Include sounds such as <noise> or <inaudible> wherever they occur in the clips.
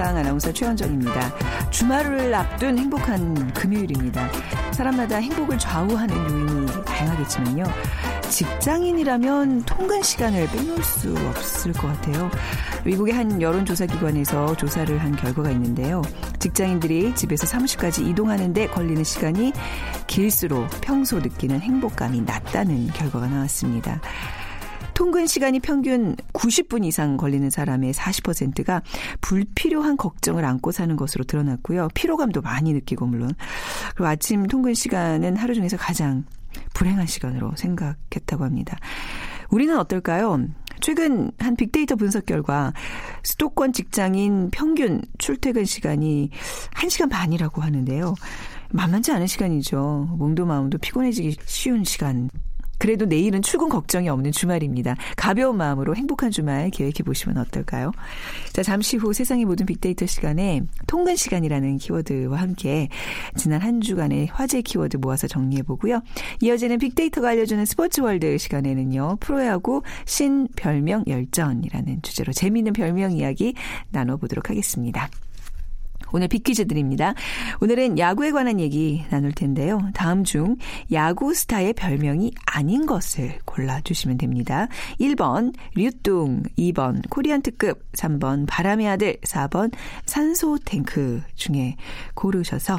세상 아나운서 최원정입니다. 주말을 앞둔 행복한 금요일입니다. 사람마다 행복을 좌우하는 요인이 다양하겠지만요. 직장인이라면 통근 시간을 빼놓을 수 없을 것 같아요. 미국의 한 여론조사기관에서 조사를 한 결과가 있는데요. 직장인들이 집에서 사무실까지 이동하는데 걸리는 시간이 길수록 평소 느끼는 행복감이 낮다는 결과가 나왔습니다. 통근 시간이 평균 90분 이상 걸리는 사람의 40%가 불필요한 걱정을 안고 사는 것으로 드러났고요. 피로감도 많이 느끼고 물론. 그리고 아침 통근 시간은 하루 중에서 가장 불행한 시간으로 생각했다고 합니다. 우리는 어떨까요? 최근 한 빅데이터 분석 결과 수도권 직장인 평균 출퇴근 시간이 1시간 반이라고 하는데요. 만만치 않은 시간이죠. 몸도 마음도 피곤해지기 쉬운 시간 그래도 내일은 출근 걱정이 없는 주말입니다. 가벼운 마음으로 행복한 주말 계획해 보시면 어떨까요? 자, 잠시 후 세상의 모든 빅데이터 시간에 통근 시간이라는 키워드와 함께 지난 한 주간의 화제 키워드 모아서 정리해 보고요. 이어지는 빅데이터가 알려주는 스포츠 월드 시간에는요. 프로야구 신 별명 열전이라는 주제로 재미있는 별명 이야기 나눠보도록 하겠습니다. 오늘 빅퀴즈 드립니다. 오늘은 야구에 관한 얘기 나눌 텐데요. 다음 중 야구 스타의 별명이 아닌 것을 골라주시면 됩니다. 1번 류뚱, 2번 코리안 특급, 3번 바람의 아들, 4번 산소 탱크 중에 고르셔서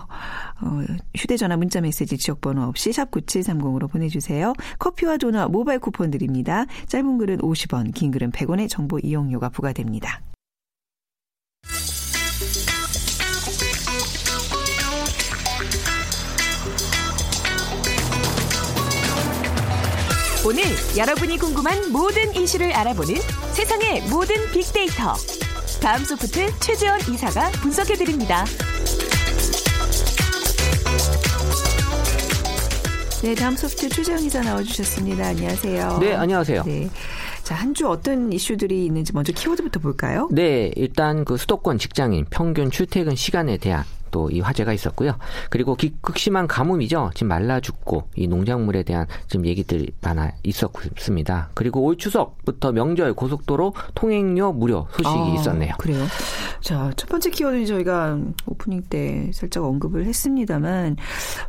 어, 휴대전화 문자메시지 지역번호 없이 샵 9730으로 보내주세요. 커피와 도넛 모바일 쿠폰 드립니다. 짧은 글은 50원, 긴 글은 100원의 정보 이용료가 부과됩니다. 오늘 여러분이 궁금한 모든 이슈를 알아보는 세상의 모든 빅데이터. 다음 소프트 최재원 이사가 분석해드립니다. 네, 다음 소프트 최재원 이사 나와주셨습니다. 안녕하세요. 네, 안녕하세요. 네. 자, 한 주 어떤 이슈들이 있는지 먼저 키워드부터 볼까요? 네, 일단 그 수도권 직장인 평균 출퇴근 시간에 대한 또 이 화제가 있었고요. 그리고 극심한 가뭄이죠. 지금 말라 죽고 이 농작물에 대한 지금 얘기들이 많아 있었습니다. 그리고 올 추석부터 명절 고속도로 통행료 무료 소식이 아, 있었네요. 그래요. 자, 첫 번째 키워드 저희가 오프닝 때 살짝 언급을 했습니다만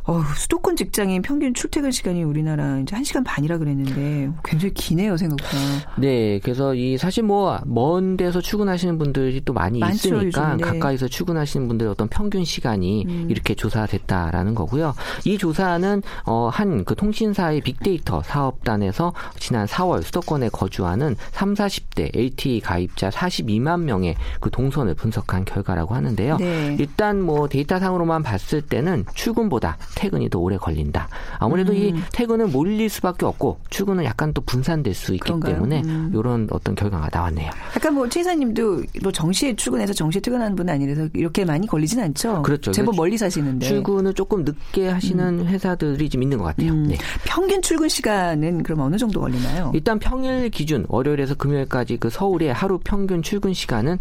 어, 수도권 직장인 평균 출퇴근 시간이 우리나라 이제 1시간 반이라 그랬는데 굉장히 기네요, 생각보다. 네, 그래서 이 사실 뭐 먼 데서 출근하시는 분들이 또 많이 많죠, 있으니까 요즘, 네. 가까이서 출근하시는 분들의 어떤 평균 시간이 음. 이렇게 조사됐다라는 거고요. 이 조사는 어, 한 그 통신사의 빅데이터 사업단에서 지난 4월 수도권에 거주하는 3, 40대 LTE 가입자 42만 명의 그 동선을 분석한 결과라고 하는데요. 네. 일단 뭐 데이터상으로만 봤을 때는 출근보다 퇴근이 더 오래 걸린다. 아무래도 음. 이 퇴근은 몰릴 수밖에 없고 출근은 약간 또 분산될 수 있기 그런가요? 때문에 음. 이런 어떤 결과가 나왔네요. 약간 뭐 최사님도 뭐 정시에 출근해서 정시에 퇴근하는 분은 아니라서 이렇게 많이 걸리진 않죠. 그렇죠. 제법 멀리 사시는데 출근을 조금 늦게 하시는 음. 회사들이 좀 있는 것 같아요. 음. 네. 평균 출근 시간은 그럼 어느 정도 걸리나요? 일단 평일 기준 월요일에서 금요일까지 그 서울의 하루 평균 출근 시간은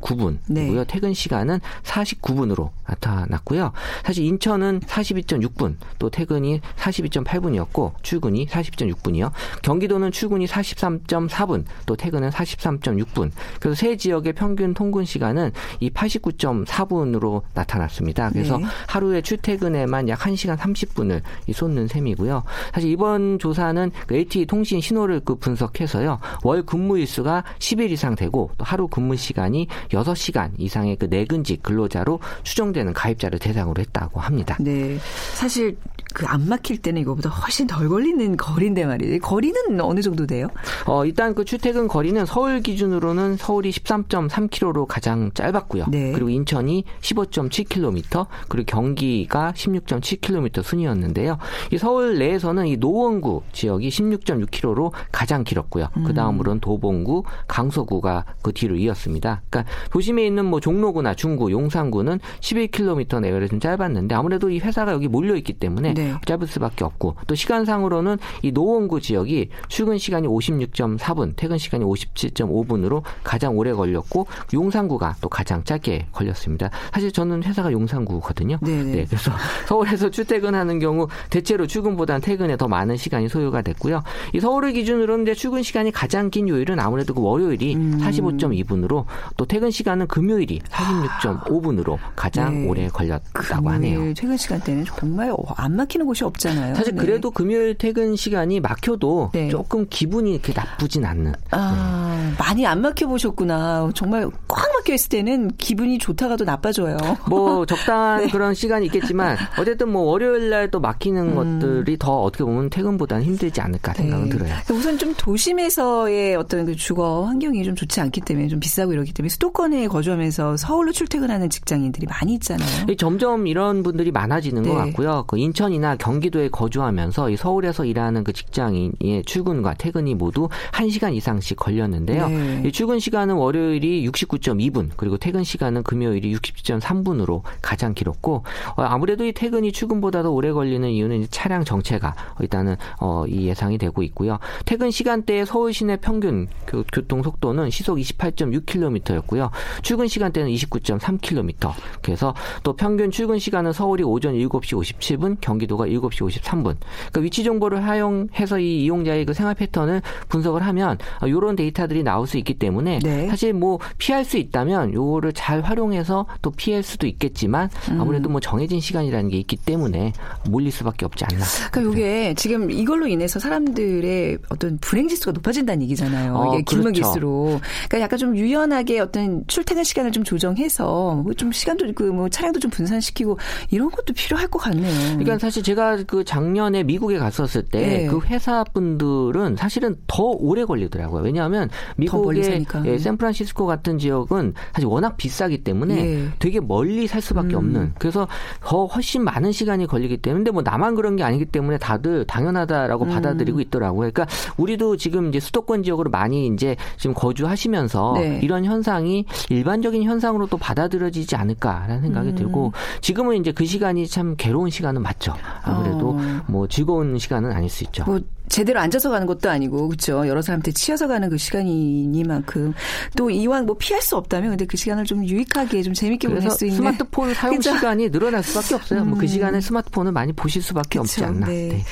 46.9분이고요. 네. 퇴근 시간은 49분으로 나타났고요. 사실 인천은 42.6분, 또 퇴근이 42.8분이었고 출근이 40.6분이요. 경기도는 출근이 43.4분, 또 퇴근은 43.6분. 그래서 세 지역의 평균 통근 시간은 이 89.4분으로 나타났습니다. 그래서 네. 하루에 출퇴근에만 약 1시간 30분을 쏟는 셈이고요. 사실 이번 조사는 그 LTE 통신 신호를 그 분석해서요. 월 근무 일수가 10일 이상 되고 또 하루 근무 시간이 6시간 이상의 그 내근직 근로자로 추정되는 가입자를 대상으로 했다고 합니다. 네. 사실 그 안 막힐 때는 이거보다 훨씬 덜 걸리는 거리인데 말이에요. 거리는 어느 정도 돼요? 어, 일단 그 출퇴근 거리는 서울 기준으로는 서울이 13.3km로 가장 짧았고요. 네. 그리고 인천이 15.7km, 그리고 경기가 16.7km 순이었는데요. 이 서울 내에서는 이 노원구 지역이 16.6km로 가장 길었고요. 음. 그 다음으로는 도봉구, 강서구가 그 뒤로 이었습니다. 그러니까 도심에 있는 뭐 종로구나 중구, 용산구는 11km 내외로 좀 짧았는데 아무래도 이 회사가 여기 몰려 있기 때문에 네. 짧을 수밖에 없고 또 시간상으로는 이 노원구 지역이 출근 시간이 56.4분, 퇴근 시간이 57.5분으로 가장 오래 걸렸고 용산구가 또 가장 짧게 걸렸습니다. 사실 저는 회사가 용산구거든요. 네네. 네. 네, 그래서 <laughs> 서울에서 출퇴근하는 경우 대체로 출근보다는 퇴근에 더 많은 시간이 소요가 됐고요. 이 서울을 기준으로는 이제 출근 시간이 가장 긴 요일은 아무래도 그 월요일이 음. 45.2분으로 또 퇴근 시간은 금요일이 46.5분으로 가장 네. 오래 걸렸다고 하네요. 퇴근 시간대는 정말 안 막히는 곳이 없잖아요. 사실 네. 그래도 금요일 퇴근 시간이 막혀도 네. 조금 기분이 이렇게 나쁘진 않는. 아, 네. 많이 안 막혀 보셨구나. 정말 꽉 막혀 있을 때는 기분이 좋다가도 나빠져요. <laughs> 뭐 적당한 네. 그런 시간이 있겠지만 어쨌든 뭐 월요일 날 또 막히는 음. 것들이 더 어떻게 보면 퇴근보다는 힘들지 않을까 생각은 네. 들어요. 우선 좀 도심에서의 어떤 그 주거 환경이 좀 좋지 않기 때문에 좀 비싸고 이러기 때문에 수도권에 거주하면서 서울로 출퇴근하는 직장인들이 많이 있잖아요. 점점 이런 분들이 많아지는 네. 것 같고요. 그 인천이나 경기도에 거주하면서 서울에서 일하는 그 직장인의 출근과 퇴근이 모두 1시간 이상씩 걸렸는데요. 네. 출근 시간은 월요일이 69.2분 그리고 퇴근 시간은 금요일이 60.3분으로 가장 길었고 어, 아무래도 이 퇴근이 출근보다 도 오래 걸리는 이유는 차량 정체가 일단은 어, 이 예상이 되고 있고요. 퇴근 시간대에 서울 시내 평균 교 통 속도는 시속 28.6km였고요. 출근 시간대는 29.3km. 그래서 또 평균 출근 시간은 서울이 오전 7시 57분, 경기도가 7시 53분. 그러니까 위치 정보를 활용해서 이 이용자의 그 생활 패턴을 분석을 하면 이런 어, 데이터들이 나올 수 있기 때문에 네. 사실 뭐 피할 수 있다면 요거를 잘 활용해서 또 피할 수도 있겠지만 음. 아무래도 뭐 정해진 시간이라는 게 있기 때문에 몰릴 수밖에 없지 않나. 그러니까 이게 지금 이걸로 인해서 사람들의 어떤 불행 지수가 높아진다는 얘기잖아요. 어, 이게 길면 그렇죠. 길수록. 그러니까 약간 좀 유연하게 어떤 출퇴근 시간을 좀 조정해서 뭐좀 시간도 그 뭐 차량도 좀 분산시키고 이런 것도 필요할 것 같네요. 그러니까 사실 제가 그 작년에 미국에 갔었을 때그 네. 그 회사 분들은 사실은 더 오래 걸리더라고요. 왜냐하면 미국의 예, 샌프란시스코 같은 지역은 사실 워낙 비싸기 때문에 예. 되게 멀리 살 수밖에 음. 없는. 그래서 더 훨씬 많은 시간이 걸리기 때문에 근데 뭐 나만 그런 게 아니기 때문에 다들 당연하다라고 음. 받아들이고 있더라고요. 그러니까 우리도 지금 이제 수도권 지역으로 많이 이제 지금 거주하시면서 네. 이런 현상이 일반적인 현상으로 또 받아들여지지 않을까라는 생각이 음. 들고 지금은 이제 그 시간이 참 괴로운 시간은 맞죠. 아무래도 어. 뭐 즐거운 시간은 아닐 수 있죠. 뭐 제대로 앉아서 가는 것도 아니고 그렇죠. 여러 사람한테 치여서 가는 그 시간이니만큼 또 이왕 뭐 피할 수 없다면 근데 그 시간을 좀 유익하게 좀 재밌게 보낼 수 있는 스마트폰 사용 그쵸? 시간이 늘어날 수밖에 없어요. 음. 뭐그 시간에 스마트폰을 많이 보실 수밖에 그쵸? 없지 않나. 네. 네.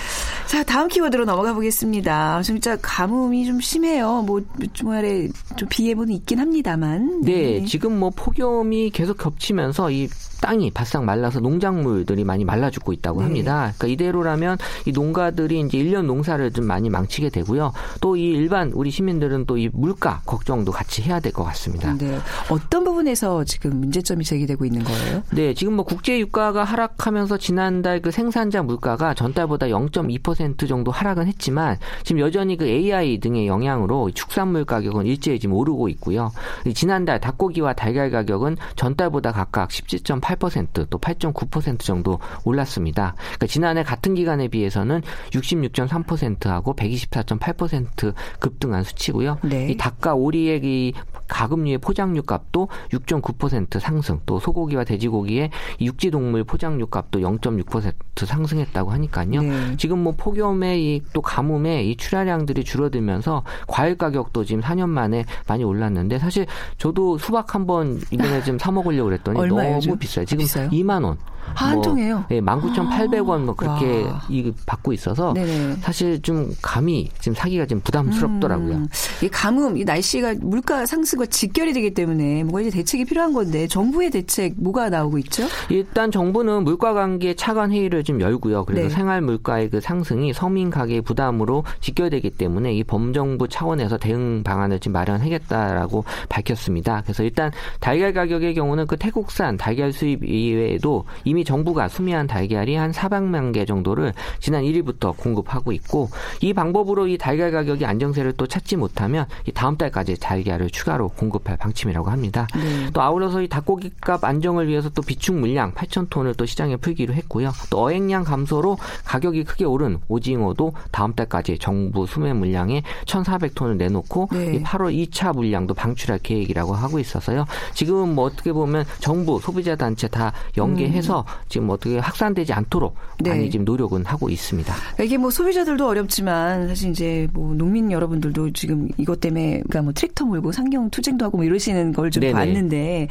자 다음 키워드로 넘어가 보겠습니다. 진짜 가뭄이 좀 심해요. 뭐 주말에 좀 비 예보는 있긴 합니다만. 네. 네, 지금 뭐 폭염이 계속 겹치면서 이 땅이 바싹 말라서 농작물들이 많이 말라 죽고 있다고 네. 합니다. 그러니까 이대로라면 이 농가들이 이제 1년 농사를 좀 많이 망치게 되고요. 또 이 일반 우리 시민들은 또 이 물가 걱정도 같이 해야 될 것 같습니다. 네. 어떤 부분에서 지금 문제점이 제기되고 있는 거예요? 네, 지금 뭐 국제 유가가 하락하면서 지난달 그 생산자 물가가 전달보다 0.2% 정도 하락은 했지만 지금 여전히 그 AI 등의 영향으로 축산물 가격은 일제히 지금 오르고 있고요. 지난달 닭고기와 달걀 가격은 전달보다 각각 17.8 8%또 8.9% 정도 올랐습니다. 그러니까 지난해 같은 기간에 비해서는 66.3%하고 124.8% 급등한 수치고요. 네. 이 닭과 오리의 이 가금류의 포장류 값도 6.9% 상승, 또 소고기와 돼지고기의 육지 동물 포장류 값도 0.6% 상승했다고 하니까요. 네. 지금 뭐 폭염에 이 또 가뭄에 이 출하량들이 줄어들면서 과일 가격도 지금 4년 만에 많이 올랐는데 사실 저도 수박 한번 이번에 <laughs> 좀 사 먹으려고 그랬더니 너무 비싸요. 지금 비싸요? 2만 원. 아, 한 뭐, 통에요? 예, 19,800원 뭐 그렇게 이 받고 있어서 네네. 사실 좀 감이 지금 사기가 좀 부담스럽더라고요. 음, 이 가뭄, 이 날씨가 물가 상승과 직결이 되기 때문에 뭐가 이제 대책이 필요한 건데 정부의 대책 뭐가 나오고 있죠? 일단 정부는 물가 관계 차관 회의를 좀 열고요. 그래서 네. 생활 물가의 그 상승이 서민 가계 부담으로 직결되기 때문에 이 범정부 차원에서 대응 방안을 지금 마련하겠다라고 밝혔습니다. 그래서 일단 달걀 가격의 경우는 그 태국산 달걀 수입 이외에도 이미 정부가 수미한 달걀이 한 400만 개 정도를 지난 1일부터 공급하고 있고 이 방법으로 이 달걀 가격이 안정세를 또 찾지 못하면 이 다음 달까지 달걀을 추가로 공급할 방침이라고 합니다. 네. 또 아울러서 이 닭고기값 안정을 위해서 또 비축 물량 8천 톤을 또 시장에 풀기로 했고요. 또 어획량 감소로 가격이 크게 오른 오징어도 다음 달까지 정부 수매 물량에 1,400톤을 내놓고 네. 이 8월 2차 물량도 방출할 계획이라고 하고 있어서요. 지금 뭐 어떻게 보면 정부 소비자 단체 다 연계해서 음. 지금 어떻게 확산되지 않도록 네. 많이 지금 노력은 하고 있습니다. 이게 뭐 소비자들도 어렵지만 사실 이제 뭐 농민 여러분들도 지금 이것 때문에 그러니까 뭐 트랙터 몰고 상경 투쟁도 하고 뭐 이러시는 걸 좀 봤는데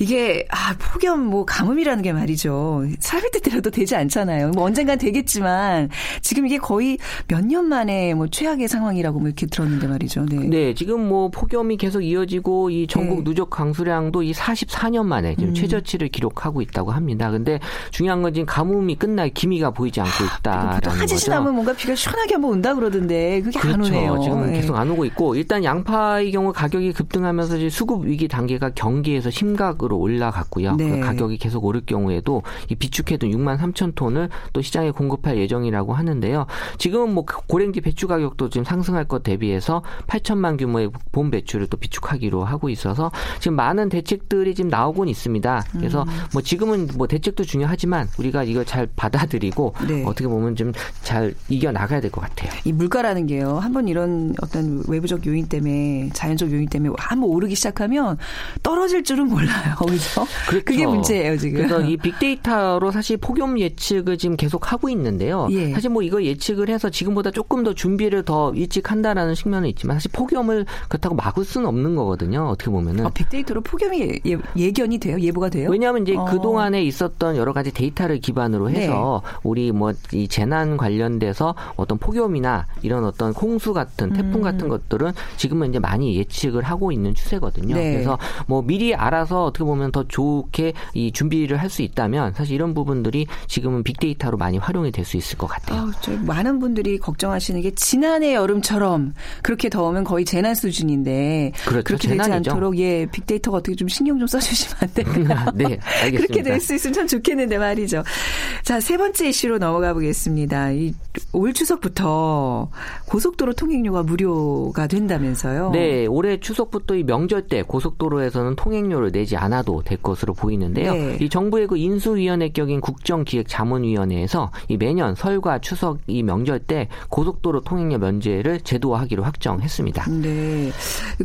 이게 아 폭염 뭐 가뭄이라는 게 말이죠. 살필 때때려도 되지 않잖아요. 뭐 언젠간 되겠지만 지금 이게 거의 몇 년 만에 뭐 최악의 상황이라고 뭐 이렇게 들었는데 말이죠. 네. 네, 지금 뭐 폭염이 계속 이어지고 이 전국 네. 누적 강수량도 이 44년 만에 지금 음. 최저치를 기록하고 있다고 합니다. 근데 중요한 건 지금 가뭄이 끝날 기미가 보이지 않고 있다라는 거죠. 하지시 나면 뭔가 비가 시원하게 한번 온다 그러던데 그게 그렇죠. 안 오네요. 지금 네. 계속 안 오고 있고 일단 양파의 경우 가격이 급등하면서 수급 위기 단계가 경기에서 심각으로 올라갔고요. 네. 그 가격이 계속 오를 경우에도 이 비축해둔 6만 3천 톤을 또 시장에 공급할 예정이라고 하는데요. 지금은 뭐 고랭지 배추 가격도 지금 상승할 것 대비해서 8천만 규모의 봄 배추를 또 비축하기로 하고 있어서 지금 많은 대책들이 지금 나오곤 있습니다. 그래서 음. 뭐 지금은 뭐 대책 도 중요하지만 우리가 이걸 잘 받아들이고 네. 어떻게 보면 좀 잘 이겨 나가야 될 것 같아요. 이 물가라는 게요. 한번 이런 어떤 외부적 요인 때문에 자연적 요인 때문에 한번 오르기 시작하면 떨어질 줄은 몰라요. <laughs> 그렇죠? 그렇죠. 그게 문제예요 지금. 그래서 이 빅데이터로 사실 폭염 예측을 지금 계속 하고 있는데요. 예. 사실 뭐 이거 예측을 해서 지금보다 조금 더 준비를 더 일찍 한다라는 측면은 있지만 사실 폭염을 그렇다고 막을 수는 없는 거거든요. 어떻게 보면은. 아, 빅데이터로 폭염이 예, 견이 돼요? 예보가 돼요? 왜냐하면 이제 어. 그 동안에 있었 던 여러 가지 데이터를 기반으로 해서 네. 우리 뭐 이 재난 관련돼서 어떤 폭염이나 이런 어떤 홍수 같은 태풍 음. 같은 것들은 지금은 이제 많이 예측을 하고 있는 추세거든요. 네. 그래서 뭐 미리 알아서 어떻게 보면 더 좋게 이 준비를 할 수 있다면 사실 이런 부분들이 지금은 빅데이터로 많이 활용이 될 수 있을 것 같아요. 아, 많은 분들이 걱정하시는 게 지난해 여름처럼 그렇게 더우면 거의 재난 수준인데 그렇죠. 그렇게 재난이죠. 되지 않도록 예 빅데이터가 어떻게 좀 신경 좀 써주시면 안 될까요? <laughs> 네, 알겠습니다. 그렇게 될 수 있으면 참 좋겠는데 말이죠. 자, 세 번째 이슈로 넘어가 보겠습니다. 이 올 추석부터 고속도로 통행료가 무료가 된다면서요? 네, 올해 추석부터 이 명절 때 고속도로에서는 통행료를 내지 않아도 될 것으로 보이는데요. 네. 이 정부의 그 인수위원회 격인 국정기획자문위원회에서 이 매년 설과 추석 이 명절 때 고속도로 통행료 면제를 제도화하기로 확정했습니다. 네,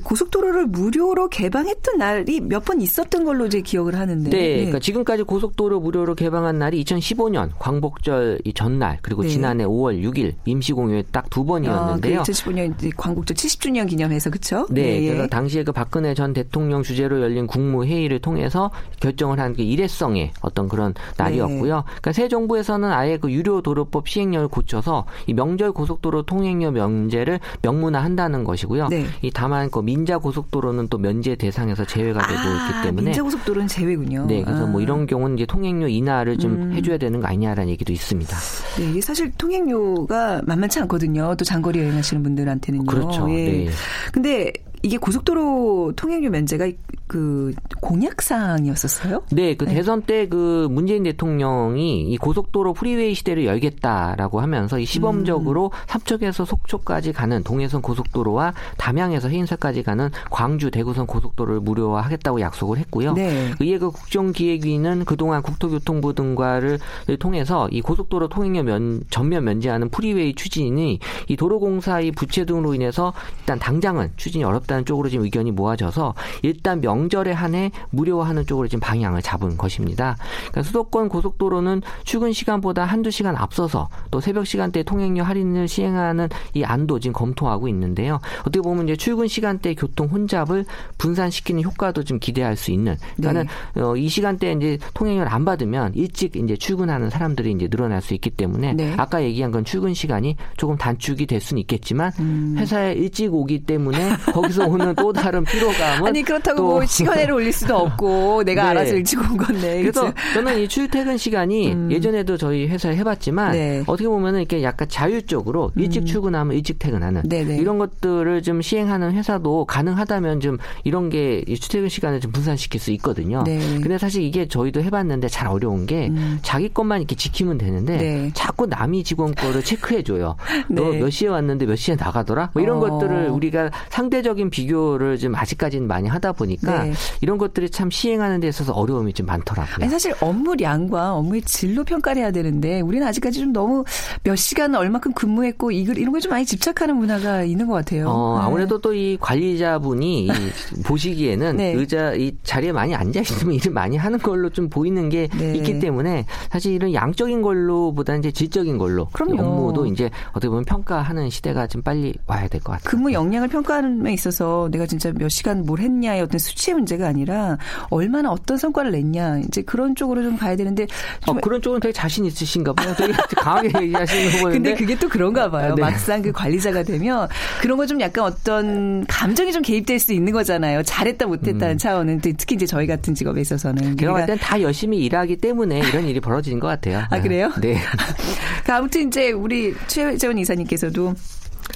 고속도로를 무료로 개방했던 날이 몇 번 있었던 걸로 제 기억을 하는데. 네, 네, 그러니까 지금까지 고속도로 무료로 개방한 날이 2015년 광복절 이 전날 그리고 네. 지난해 5월 6일 임시공휴일 딱두 번이었는데요. 아, 그 2015년 광복절 70주년 기념해서 그렇죠? 네, 네, 그래서 당시에 그 박근혜 전 대통령 주재로 열린 국무회의를 통해서 결정을 한 그 일회성의 어떤 그런 날이었고요. 네. 그러니까 새 정부에서는 아예 그 유료 도로법 시행령을 고쳐서 이 명절 고속도로 통행료 면제를 명문화한다는 것이고요. 네. 이 다만 그 민자 고속도로는 또 면제 대상에서 제외가 되고 아, 있기 때문에 민자 고속도로는 제외군요. 네, 그래서 뭐 아. 뭐 이런 경우는 이제 통 행료 인하를 좀 음. 해줘야 되는 거 아니냐라는 얘기도 있습니다. 네, 이게 사실 통행료가 만만치 않거든요. 또 장거리 여행하시는 분들한테는요. 그렇죠. 예. 네. 근데 이게 고속도로 통행료 면제가 그 공약 사항이었었어요? 네, 그 네. 대선 때 그 문재인 대통령이 이 고속도로 프리웨이 시대를 열겠다라고 하면서 이 시범적으로 음. 삼척에서 속초까지 가는 동해선 고속도로와 담양에서 해인사까지 가는 광주 대구선 고속도로를 무료화하겠다고 약속을 했고요. 네. 이에 그 국정기획위는 그동안 국토교통부 등과를 통해서 이 고속도로 통행료 면, 전면 면제하는 프리웨이 추진이 이 도로공사의 부채 등으로 인해서 일단 당장은 추진이 어렵다는 쪽으로 지금 의견이 모아져서 일단 명 명절에 한해 무료화하는 쪽으로 지금 방향을 잡은 것입니다. 그러니까 수도권 고속도로는 출근 시간보다 한두 시간 앞서서 또 새벽 시간대 통행료 할인을 시행하는 이 안도 지금 검토하고 있는데요. 어떻게 보면 이제 출근 시간대 교통 혼잡을 분산시키는 효과도 좀 기대할 수 있는. 그러니까는 네. 어, 이 시간대에 이제 통행료를 안 받으면 일찍 이제 출근하는 사람들이 이제 늘어날 수 있기 때문에 네. 아까 얘기한 건 출근 시간이 조금 단축이 될 수는 있겠지만 음. 회사에 일찍 오기 때문에 거기서 오는 또 다른 <laughs> 피로감은 아니 그렇다고 뭐 <laughs> 시간에를 올릴 수도 없고 내가 네. 알아서 일찍 온 건데. 그래서 그치? 저는 이 출퇴근 시간이 음. 예전에도 저희 회사에 해봤지만 네. 어떻게 보면 은 이렇게 약간 자율적으로 일찍 음. 출근하면 일찍 퇴근하는 네네. 이런 것들을 좀 시행하는 회사도 가능하다면 좀 이런 게 출퇴근 시간을 좀 분산시킬 수 있거든요. 네. 근데 사실 이게 저희도 해봤는데 잘 어려운 게 음. 자기 것만 이렇게 지키면 되는데 네. 자꾸 남이 직원 거를 체크해줘요. <laughs> 너 몇 시에 왔는데 몇 시에 나가더라? 뭐 이런 어. 것들을 우리가 상대적인 비교를 좀 아직까지는 많이 하다 보니까 보니까 네. 이런 것들이 참 시행하는 데 있어서 어려움이 좀 많더라고요. 아니, 사실 업무량과 업무의 질로 평가를 해야 되는데 우리는 아직까지 좀 너무 몇 시간 얼마큼 근무했고 이걸 이런 걸 좀 많이 집착하는 문화가 있는 것 같아요. 어, 네. 아무래도 또이 관리자분이 <laughs> 보시기에는 네. 의자 이 자리에 많이 앉아 있으면 일을 많이 하는 걸로 좀 보이는 게 네. 있기 때문에 사실 이런 양적인 걸로보다는 이제 질적인 걸로 그럼요. 업무도 이제 어떻게 보면 평가하는 시대가 좀 빨리 와야 될 것 같아요. 근무 역량을 평가하는 데 있어서 내가 진짜 몇 시간 뭘 했냐의 어떤 수치 의 문제가 아니라 얼마나 어떤 성과를 냈냐 이제 그런 쪽으로 좀 가야 되는데 어, 그런 쪽은 되게 자신 있으신가 봐요. 되게 <laughs> 강하게 얘기하시는 거 보는데 근데 그게 또 그런가 봐요. 네. 막상 그 관리자가 되면 그런 거 좀 약간 어떤 감정이 좀 개입될 수 있는 거잖아요. 잘했다 못했다는 음. 차원은 특히 이제 저희 같은 직업에 있어서는 볼땐다 열심히 일하기 때문에 이런 일이 벌어지는 것 같아요. 아 그래요? 네. <laughs> 그 아무튼 이제 우리 최재원 이사님께서도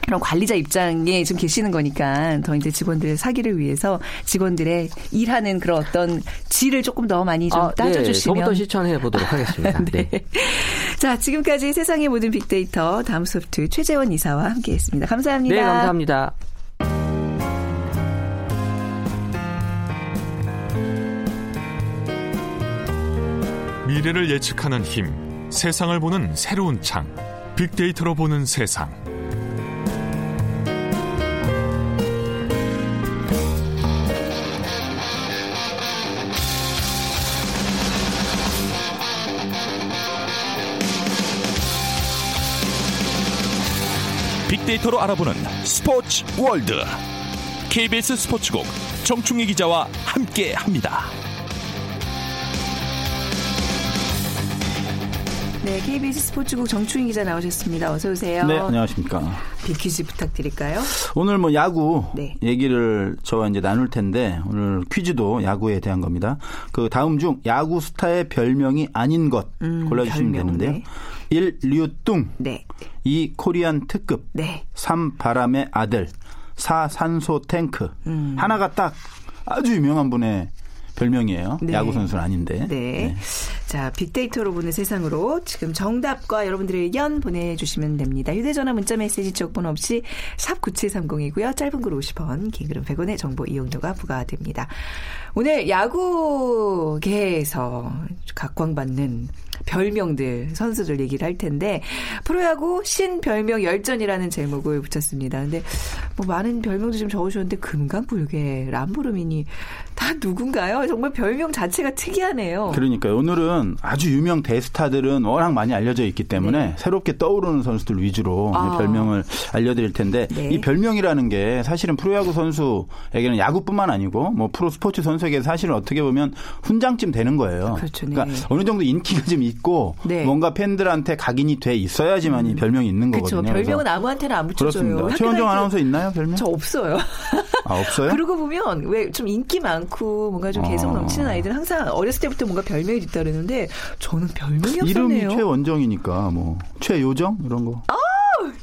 그런 관리자 입장에 좀 계시는 거니까 더 이제 직원들 사기를 위해서 직원들의 일하는 그런 어떤 질을 조금 더 많이 좀 아, 네. 따져주시면 네, 저부터 실천해 보도록 하겠습니다. <laughs> 네. 네. 자 지금까지 세상의 모든 빅데이터 다음 소프트 최재원 이사와 함께했습니다. 감사합니다. 네 감사합니다. 미래를 예측하는 힘, 세상을 보는 새로운 창, 빅데이터로 보는 세상. 빅데이터로 알아보는 스포츠 월드. KBS 스포츠국 정충희 기자와 함께 합니다. 네, KBS 스포츠국 정충희 기자 나오셨습니다. 어서 오세요. 네, 안녕하십니까. 빅퀴즈 부탁드릴까요? 오늘 뭐 야구 네. 얘기를 저와 이제 나눌 텐데 오늘 퀴즈도 야구에 대한 겁니다. 그 다음 중 야구 스타의 별명이 아닌 것 음, 골라주시면 별명, 되는데요. 네. 1. 류뚱 네. 2. 코리안 특급 네. 3. 바람의 아들 4. 산소 탱크 음. 하나가 딱 아주 유명한 분의 별명이에요. 네. 야구 선수는 아닌데. 네. 네. 자, 빅데이터로 보는 세상으로 지금 정답과 여러분들의 의견 보내주시면 됩니다. 휴대전화 문자 메시지 지역번호 없이 샵 9730이고요. 짧은 글 50원, 긴 글은 100원의 정보 이용료가 부과됩니다. 오늘 야구계에서 각광받는 별명들 선수들 얘기를 할 텐데 프로야구 신별명 열전이라는 제목을 붙였습니다. 근데 뭐 많은 별명도 좀 적으셨는데 금강불개, 람보르미니 다 누군가요? 정말 별명 자체가 특이하네요. 그러니까요. 오늘은 아주 유명 대스타들은 워낙 많이 알려져 있기 때문에 네. 새롭게 떠오르는 선수들 위주로 아. 별명을 알려드릴 텐데 네. 이 별명이라는 게 사실은 프로야구 선수에게는 야구뿐만 아니고 뭐 프로 스포츠 선수에게 사실은 어떻게 보면 훈장쯤 되는 거예요. 그렇죠. 네. 그러니까 어느 정도 인기가 좀 있고 네. 뭔가 팬들한테 각인이 돼 있어야지만 이 음. 별명이 있는 그렇죠. 거거든요. 별명은 아무한테나 안 붙여줘요. 그렇습니다. 최원정 아나운서 있나요 별명? 저 없어요. 아 없어요? 그러고 보면 왜 좀 인기 많고 뭔가 좀 개성 어. 넘치는 아이들은 항상 어렸을 때부터 뭔가 별명이 있다 그러는데 저는 별명이 없었네요. 이름이 최원정이니까 뭐 최요정 이런 거. 아!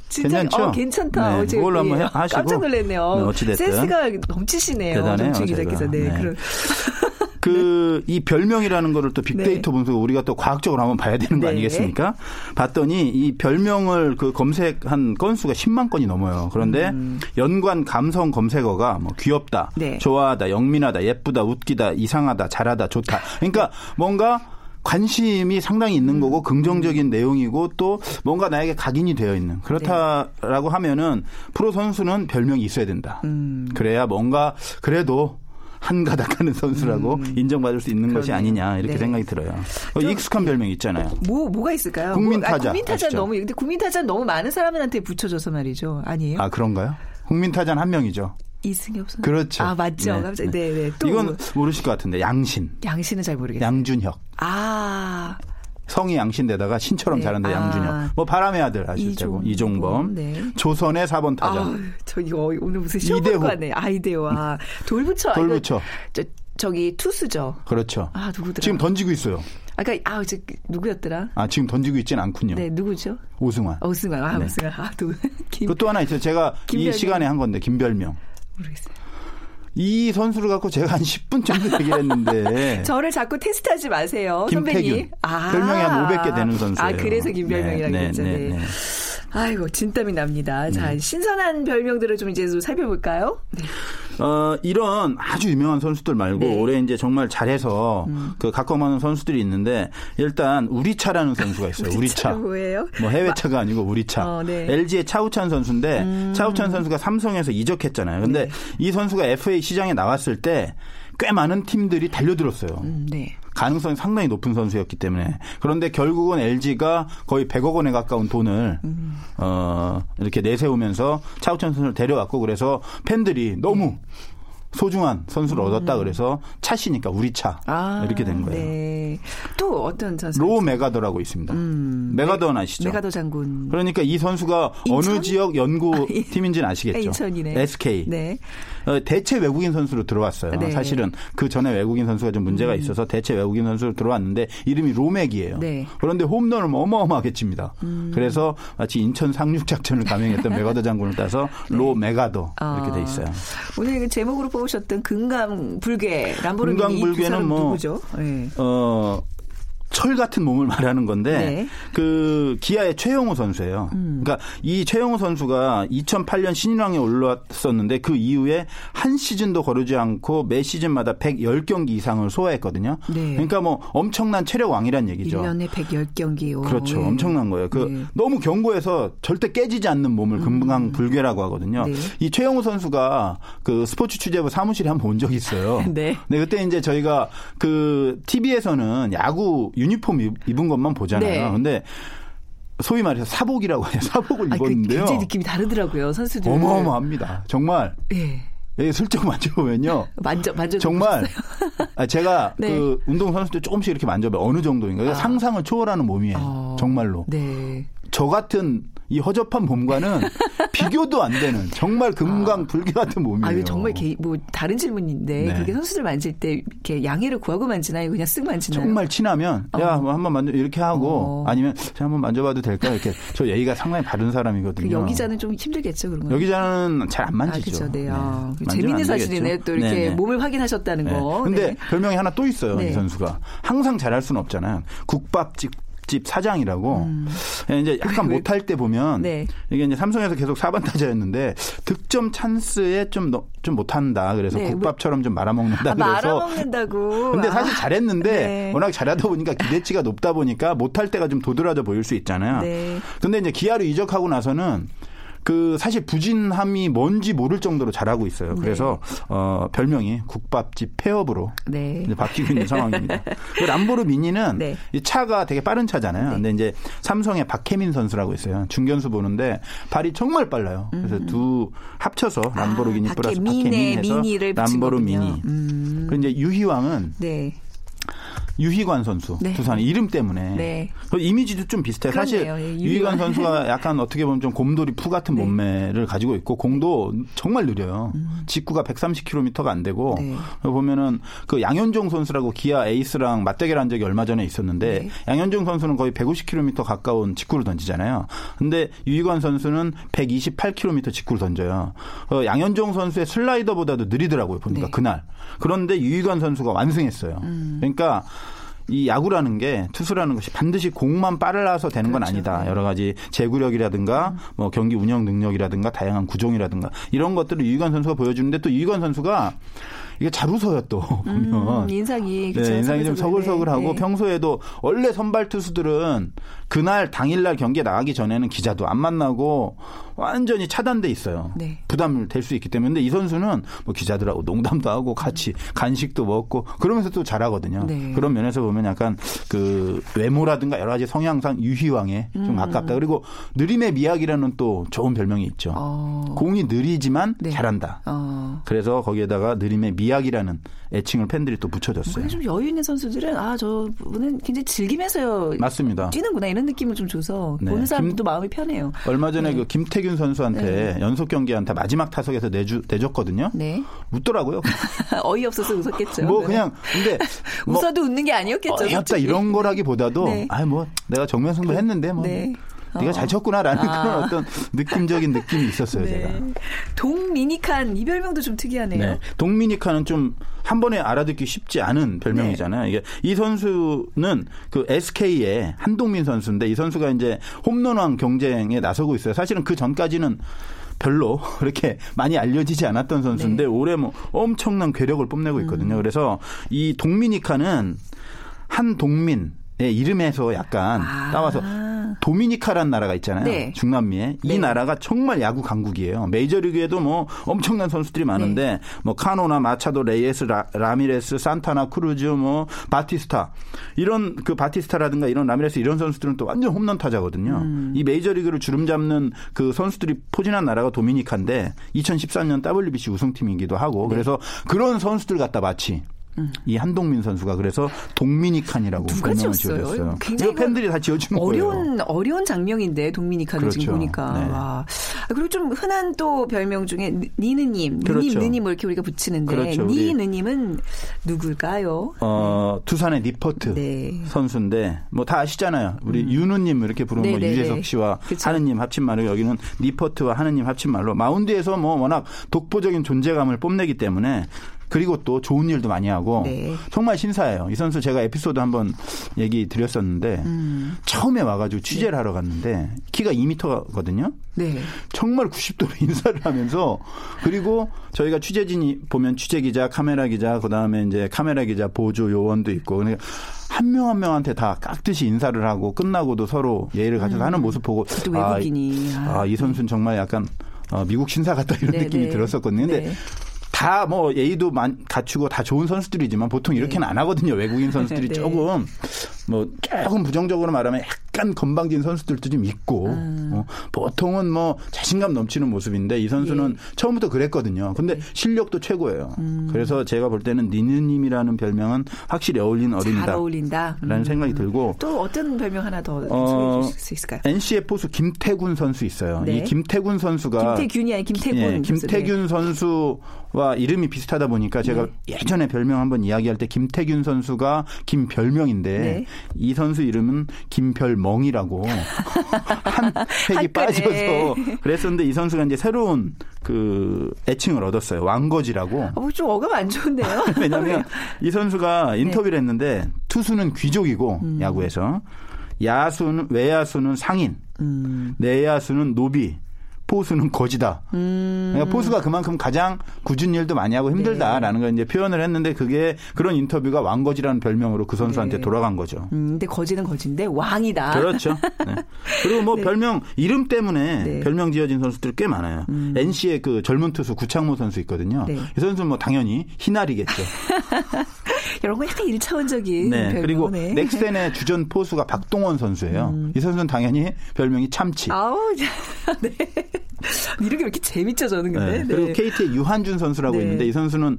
진짜 괜찮죠? 어, 괜찮다. 네, 그걸로 한번 하시고 깜짝 놀랐네요. 네, 어찌됐든. 센스가 넘치시네요. 대단해요. 기자께서. 네, 네. 그런. <laughs> 그, 이 별명이라는 거를 또 빅데이터 네. 분석 우리가 또 과학적으로 한번 봐야 되는 거 네. 아니겠습니까? 봤더니 이 별명을 그 검색한 건수가 10만 건이 넘어요. 그런데 음. 연관 감성 검색어가 뭐 귀엽다, 네. 좋아하다, 영민하다, 예쁘다, 웃기다, 이상하다, 잘하다, 좋다. 그러니까 뭔가 관심이 상당히 있는 음. 거고 긍정적인 내용이고 또 뭔가 나에게 각인이 되어 있는 그렇다라고 네. 하면은 프로 선수는 별명이 있어야 된다. 음. 그래야 뭔가 그래도 한 가닥 하는 선수라고 음. 인정받을 수 있는 그러네요. 것이 아니냐 이렇게 네. 생각이 들어요. 어, 익숙한 별명 있잖아요. 뭐 뭐가 있을까요? 국민 타자. 뭐, 아, 국민 타자 너무 근데 국민 타자 너무 많은 사람들한테 붙여줘서 말이죠. 아니에요? 아 그런가요? 국민 타자 한 명이죠. 이승엽 선수. 그렇죠. 아 맞죠. 네, 갑자기 네, 네. 또 이건 모르실 것 같은데 양신. 양신은 잘 모르겠어요. 양준혁. 아. 성이 양신되다가 신처럼 네. 자란다 아. 양준혁. 뭐 바람의 아들 아실 테고 이종범. 네. 조선의 4번 타자. 아, 저 이거 오늘 무슨 시험 볼거 같네. 아이데와 돌부처. 돌부처. 저, 저기 투수죠. 그렇죠. 아 누구더라? 지금 던지고 있어요. 아까 아, 저 누구였더라? 아 지금 던지고 있지는 않군요. 네 누구죠? 오승환. 오승환. 아 네. 오승환. 아 또. 그또 하나 있어요. 제가 김별명. 이 시간에 한 건데 김별명. 모르겠어요. 이 선수를 갖고 제가 한 10분 정도 얘기를 했는데 <laughs> 저를 자꾸 테스트하지 마세요, 김태균. 선배님. 아. 별명이 한 500개 되는 선수예요. 아 그래서 김별명이라고 네, 했죠. 네, 네, 네. 아이고 진땀이 납니다. 자 네. 신선한 별명들을 좀 이제 살펴볼까요? 네. 어, 이런 아주 유명한 선수들 말고 네. 올해 이제 정말 잘해서 음. 그 많은 선수들이 있는데 일단 우리차라는 선수가 있어요. 우리차. 뭐예요? 뭐 해외차가 아니고 우리차. 어, 네. LG의 차우찬 선수인데 음. 차우찬 선수가 삼성에서 이적했잖아요. 근데 네. 이 선수가 FA 시장에 나왔을 때 꽤 많은 팀들이 달려들었어요. 음, 네. 가능성이 상당히 높은 선수였기 때문에 그런데 결국은 LG가 거의 100억 원에 가까운 돈을 음. 어 이렇게 내세우면서 차우찬 선수를 데려왔고 그래서 팬들이 너무 소중한 선수를 음. 얻었다 그래서 차시니까 우리 차 아, 이렇게 된 거예요. 네. 또 어떤 선수? 로맥아더라고 있습니다. 음. 맥아더 아시죠? 맥아더 장군. 그러니까 이 선수가 인천? 어느 지역 연고 아, 예. 팀인지는 아시겠죠? 인천이네. SK. 네. 어, 대체 외국인 선수로 들어왔어요. 네. 사실은 그 전에 외국인 선수가 좀 문제가 음. 있어서 대체 외국인 선수로 들어왔는데 이름이 로맥이에요. 네. 그런데 홈런을 어마어마하게 칩니다. 음. 그래서 마치 인천 상륙 작전을 감행했던 <laughs> 맥아더 장군을 따서 네. 로맥아더 이렇게 돼 있어요. 오늘 그 제목으로 뽑으셨던 금강불개 람보르기니 금강불개는 뭐 누구죠? 네. 어, 철 같은 몸을 <laughs> 말하는 건데 네. 그 기아의 최영우 선수예요. 음. 그러니까 이 최영우 선수가 2008년 신인왕에 올랐었는데 그 이후에 한 시즌도 거르지 않고 매 시즌마다 110경기 이상을 소화했거든요. 네. 그러니까 뭐 엄청난 체력 왕이란 얘기죠. 1년에 110경기. 그렇죠. 네. 엄청난 거예요. 그 네. 너무 견고해서 절대 깨지지 않는 몸을 음. 금강 불괴라고 하거든요. 네. 이 최영우 선수가 그 스포츠 취재부 사무실에 한번 본 적이 있어요. <laughs> 네. 네. 그때 이제 저희가 그 TV에서는 야구 유니폼 입은 것만 보잖아요. 네. 근데 소위 말해서 사복이라고 해요. <laughs> 사복을 아니, 입었는데요. 그 굉장히 느낌이 다르더라고요, 선수들. 어마어마합니다. 정말. 예. 예, 슬쩍 만져보면요. <laughs> 만져, 만져. 정말. 아, 제가 <laughs> 네. 그 운동 선수 때 조금씩 이렇게 만져봐요. 어느 정도인가. 아. 상상을 초월하는 몸이에요. 아. 정말로. 네. 저 같은 이 허접한 몸과는 <laughs> 비교도 안 되는 정말 금강 아. 불교 같은 몸이에요. 아, 정말 개, 뭐 다른 질문인데 네. 그렇게 선수들 만질 때 이렇게 양해를 구하고 만지나요? 그냥 쓱 만지나요? 정말 친하면 어. 야, 뭐 한번 만져 이렇게 하고 어. 아니면 제가 한번 만져봐도 될까? 이렇게 저 예의가 상당히 바른 사람이거든요. 그 여기자는 좀 힘들겠죠, 그런 거. 여기자는 잘 안 만지죠. 아, 그렇죠. 네. 아, 재밌는 사실이네. 또 이렇게 네네. 몸을 확인하셨다는 네. 거. 근데 네. 별명이 하나 또 있어요, 이 네. 선수가. 항상 잘할 수는 없잖아요. 국밥집 집 사장이라고 음. 이제 약간 못할 때 보면 네. 이게 이제 삼성에서 계속 4반 타자였는데 득점 찬스에 좀 좀 못한다. 그래서 네. 국밥처럼 좀 말아먹는다. 아, 그래서 말아먹는다고. 근데 사실 잘했는데 네. 워낙 잘하다 보니까 기대치가 높다 보니까 못할 때가 좀 도드라져 보일 수 있잖아요. 네. 근데 이제 기아로 이적하고 나서는 그 사실 부진함이 뭔지 모를 정도로 잘하고 있어요. 네. 그래서 네. 어 별명이 국밥집 폐업으로 네. 바뀌고 있는 상황입니다. 그 람보르 미니는 네. 이 차가 되게 빠른 차잖아요. 네. 근데 이제 삼성의 박혜민 선수라고 있어요. 중견수 보는데 발이 정말 빨라요. 그래서 음. 두 합쳐서 람보르기니 아, 플러스 박혜민 해서 람보르 미니. 음. 그리고 이제 유희왕은 네. 유희관 선수 네. 두산 이름 때문에 네. 그 이미지도 좀 비슷해요. 그렇네요. 사실 예, 유희관 선수가 약간 어떻게 보면 좀 곰돌이 푸 같은 <laughs> 네. 몸매를 가지고 있고 공도 정말 느려요. 음. 직구가 130km가 안 되고 네. 보면은 그 양현종 선수라고 기아 에이스랑 맞대결한 적이 얼마 전에 있었는데 네. 양현종 선수는 거의 150km 가까운 직구를 던지잖아요. 근데 유희관 선수는 128km 직구를 던져요. 어, 양현종 선수의 슬라이더보다도 느리더라고요. 보니까 네. 그날. 그런데 유희관 선수가 완승했어요. 음. 그러니까 이 야구라는 게 투수라는 것이 반드시 공만 빨라서 되는 건 그렇죠. 아니다. 여러 가지 제구력이라든가 뭐 경기 운영 능력이라든가 다양한 구종이라든가 이런 것들을 유희관 선수가 보여주는데 또 유희관 선수가 이게 잘 웃어요 또 음, <laughs> 보면 음, 인상이 네, 인상이 좀 서글서글하고 네. 평소에도 원래 선발 투수들은 그날 당일날 경기에 나가기 전에는 기자도 안 만나고 완전히 차단돼 있어요. 네. 부담을 될 수 있기 때문에 근데 이 선수는 뭐 기자들하고 농담도 하고 같이 간식도 먹고 그러면서 또 잘하거든요. 네. 그런 면에서 보면 약간 그 외모라든가 여러 가지 성향상 유희왕에 음. 좀 가깝다. 그리고 느림의 미학이라는 또 좋은 별명이 있죠. 어. 공이 느리지만 네. 잘한다. 어. 그래서 거기에다가 느림의 미학 이라는 애칭을 팬들이 또 붙여줬어요. 좀 여유 있는 선수들은 아 저분은 굉장히 즐기면서 맞습니다. 뛰는구나 이런 느낌을 좀 줘서 네. 보는 사람도 마음이 편해요. 얼마 전에 네. 그 김태균 선수한테 네. 연속 경기한테 마지막 타석에서 내주 내줬거든요. 네. 웃더라고요. <laughs> 어이 없어서 웃었겠죠. 뭐 그냥 근데 <laughs> 뭐 웃어도 웃는 게 아니었겠죠. 어이없다 이런 거라기보다도 네. 아뭐 내가 정면 승부 했는데 뭐 네. 네가 잘 쳤구나라는 아. 그런 어떤 느낌적인 느낌이 있었어요, 네. 제가. 동미니칸 이 별명도 좀 특이하네요. 네. 동미니칸은 좀 한 번에 알아듣기 쉽지 않은 별명이잖아요. 네. 이게 이 선수는 그 SK의 한동민 선수인데 이 선수가 이제 홈런왕 경쟁에 나서고 있어요. 사실은 그 전까지는 별로 <laughs> 그렇게 많이 알려지지 않았던 선수인데 네. 올해 뭐 엄청난 괴력을 뽐내고 있거든요. 음. 그래서 이 동미니카는 한 동민 의 이름에서 약간 아. 따와서 도미니카라는 나라가 있잖아요. 네. 중남미에 이 네. 나라가 정말 야구 강국이에요. 메이저리그에도 뭐 엄청난 선수들이 많은데 네. 뭐 카노나 마차도, 레이에스, 라, 라미레스, 산타나, 크루즈, 뭐 바티스타 이런 그 바티스타라든가 이런 라미레스 이런 선수들은 또 완전 홈런 타자거든요. 음. 이 메이저리그를 주름 잡는 그 선수들이 포진한 나라가 도미니카인데 2013년 WBC 우승팀이기도 하고 네. 그래서 그런 선수들 갖다 마치 음. 이 한동민 선수가 그래서 동미니칸이라고 누가 지었어요? 굉장히 팬들이 다 지어준 어려운, 거예요. 어려운 장명인데 동미니칸을 그렇죠. 지금 보니까 네. 와. 아, 그리고 좀 흔한 또 별명 중에 니느님, 그렇죠. 느님, 느님 뭐 이렇게 우리가 붙이는데 그렇죠. 니 느님은 누굴까요? 어 두산의 니퍼트 네. 선수인데 뭐 다 아시잖아요. 우리 음. 윤우님 이렇게 부르는 거 네, 네, 유재석 씨와 그쵸. 하느님 합친 말로 여기는 니퍼트와 하느님 합친 말로 마운드에서 뭐 워낙 독보적인 존재감을 뽐내기 때문에 그리고 또 좋은 일도 많이 하고 네. 정말 신사예요. 이 선수 제가 에피소드 한번 얘기 드렸었는데 음. 처음에 와가지고 취재를 네. 하러 갔는데 키가 2미터거든요. 네. 정말 90도로 <laughs> 인사를 하면서 그리고 저희가 취재진이 보면 취재 기자, 카메라 기자, 그 다음에 이제 카메라 기자 보조 요원도 있고 그러니까 한명한 명한테 다 깍듯이 인사를 하고 끝나고도 서로 예의를 가져서 음. 하는 모습 보고 아, 외국인이 아, 아, 이 선수는 정말 약간 어, 미국 신사 같다 이런 네 느낌이 네. 들었었거든요. 근데 네. 다 뭐 예의도 갖추고 다 좋은 선수들이지만 보통 이렇게는 네. 안 하거든요. 외국인 <laughs> 선수들이 네. 조금 뭐 조금 부정적으로 말하면 약간 건방진 선수들도 좀 있고 음. 어, 보통은 뭐 자신감 넘치는 모습인데 이 선수는 예. 처음부터 그랬거든요. 근데 네. 실력도 최고예요. 음. 그래서 제가 볼 때는 니느님이라는 별명은 확실히 어울리는 어린이다. 잘 어울린다. 라는 음. 생각이 들고 또 어떤 별명 하나 더 어, 소개해 주실 수 있을까요? NC의 포수 김태군 선수 있어요. 네. 이 김태군 선수가 김태균이 아니 김태군 예, 김태균 선수와 이름이 비슷하다 보니까 제가 네. 예전에 별명 한번 이야기할 때 김태균 선수가 김 별명인데 네. 이 선수 이름은 김별멍이라고 <laughs> 한 획이 빠져서 그랬었는데 이 선수가 이제 새로운 그 애칭을 얻었어요. 왕거지라고. 어, 좀 어감 안 좋은데요? <laughs> 왜냐하면 네. 이 선수가 인터뷰를 했는데 투수는 귀족이고 음. 야구에서 야수는 외야수는 상인, 음. 내야수는 노비, 포수는 거지다. 음. 그러니까 포수가 그만큼 가장 굳은 일도 많이 하고 힘들다라는 네. 걸 이제 표현을 했는데 그게 그런 인터뷰가 왕거지라는 별명으로 그 선수한테 네. 돌아간 거죠. 음, 근데 거지는 거지인데 왕이다. 그렇죠. 네. 그리고 뭐 네. 별명 이름 때문에 네. 별명 지어진 선수들 꽤 많아요. 음. NC의 그 젊은 투수 구창모 선수 있거든요. 네. 이 선수는 뭐 당연히 희날이겠죠. <laughs> 이런 거 약간 일차원적인 네. 별명. 그리고 넥센의 주전 포수가 박동원 선수예요. 음. 이 선수는 당연히 별명이 참치. 아우, <laughs> 네. 이런 게왜 이렇게 재밌죠, 저는 근데. 네. 그리고 네. KT의 유한준 선수라고 네. 있는데 이 선수는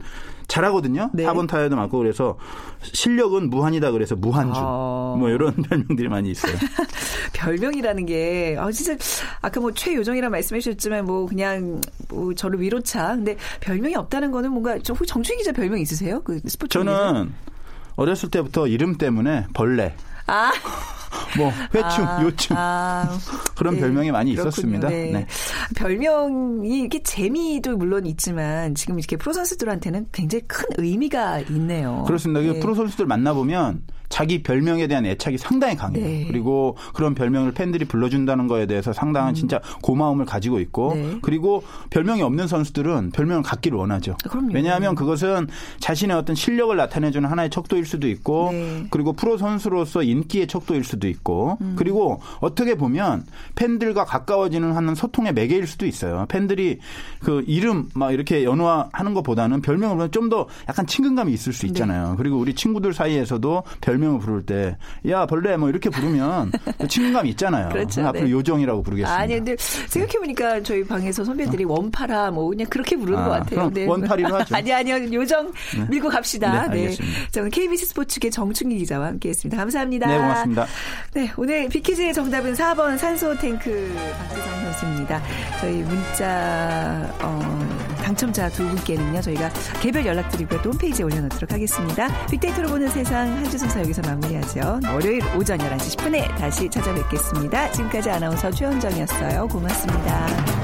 잘하거든요. 네. 4번 타율도 많고 그래서 실력은 무한이다 그래서 무한준. 아. 뭐 이런 <laughs> 별명들이 많이 있어요. <laughs> 별명이라는 게, 아, 진짜, 아까 뭐 최요정이라 말씀해 주셨지만 뭐 그냥 뭐 저를 위로차. 근데 별명이 없다는 거는 뭔가 좀 정충희 기자 별명 있으세요? 그 스포츠. 저는 어렸을 때부터 이름 때문에 벌레. 아. <laughs> 뭐 회충, 아, 요충 아, 그런 네, 별명이 많이 그렇군요. 있었습니다. 네. 네. 별명이 이렇게 재미도 물론 있지만 지금 이렇게 프로 선수들한테는 굉장히 큰 의미가 있네요. 그렇습니다. 네. 프로 선수들 만나 보면 자기 별명에 대한 애착이 상당히 강해요. 네. 그리고 그런 별명을 팬들이 불러준다는 거에 대해서 상당한 음. 진짜 고마움을 가지고 있고 네. 그리고 별명이 없는 선수들은 별명을 갖기를 원하죠. 그럼요. 왜냐하면 그것은 자신의 어떤 실력을 나타내주는 하나의 척도일 수도 있고 네. 그리고 프로 선수로서 인기의 척도일 수도 있고 음. 그리고 어떻게 보면 팬들과 가까워지는 하는 소통의 매개일 수도 있어요. 팬들이 그 이름 막 이렇게 연호하는 것보다는 별명을 좀 더 약간 친근감이 있을 수 네. 있잖아요. 그리고 우리 친구들 사이에서도 별 별명을 부를 때 야 벌레 뭐 이렇게 부르면 친근감 이 있잖아요. <laughs> 그렇죠. 앞으로 네. 요정이라고 부르겠습니다. 아니 근데 생각해 보니까 저희 방에서 선배들이 어. 원파라 뭐 그냥 그렇게 부르는 아, 것 같아요. 네. 원파리로 하죠. <laughs> 아니 아니요 요정 네. 밀고 갑시다. 네. 네. 저는 KBS 스포츠계 정충기 기자와 함께 했습니다. 감사합니다. 네 고맙습니다. 네 오늘 비키즈의 정답은 4번 산소 탱크 박지성 선수입니다. 저희 문자 어, 당첨자 두 분께는요 저희가 개별 연락드리고 또 홈페이지에 올려놓도록 하겠습니다. 빅데이터로 보는 세상 한 주 순서 여기서 마무리하죠. 월요일 오전 11시 10분에 다시 찾아뵙겠습니다. 지금까지 아나운서 최현정이었어요. 고맙습니다.